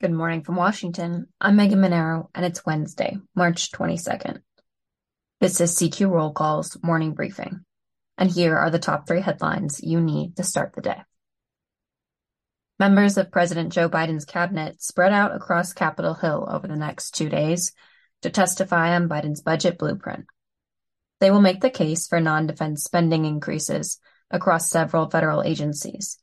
Good morning from Washington. I'm Megan Mineiro, and it's Wednesday, March 22nd. This is CQ Roll Call's morning briefing, and here are the top three headlines you need to start the day. Members of President Joe Biden's cabinet spread out across Capitol Hill over the next two days to testify on Biden's budget blueprint. They will make the case for non-defense spending increases across several federal agencies.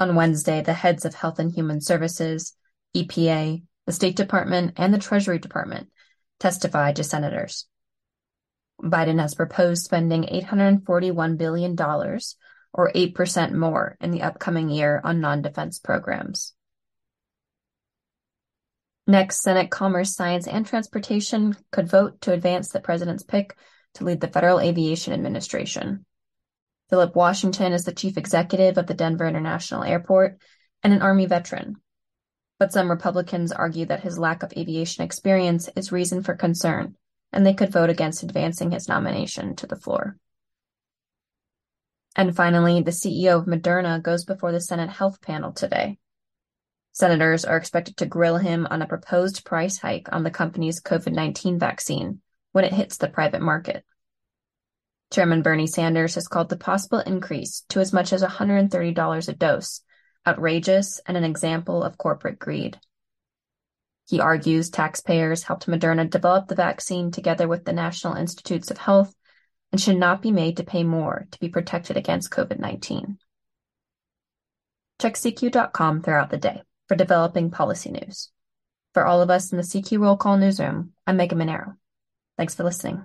On Wednesday, the heads of Health and Human Services, EPA, the State Department, and the Treasury Department testified to senators. Biden has proposed spending $841 billion, or 8% more, in the upcoming year on non-defense programs. Next, Senate Commerce, Science, and Transportation could vote to advance the president's pick to lead the Federal Aviation Administration. Philip Washington is the chief executive of the Denver International Airport and an Army veteran. But some Republicans argue that his lack of aviation experience is reason for concern, and they could vote against advancing his nomination to the floor. And finally, the CEO of Moderna goes before the Senate Health Panel today. Senators are expected to grill him on a proposed price hike on the company's COVID 19 vaccine when it hits the private market. Chairman Bernie Sanders has called the possible increase to as much as $130 a dose outrageous and an example of corporate greed. He argues taxpayers helped Moderna develop the vaccine together with the National Institutes of Health and should not be made to pay more to be protected against COVID 19. Check CQ.com throughout the day for developing policy news. For all of us in the CQ Roll Call newsroom, I'm Megan Mineiro. Thanks for listening.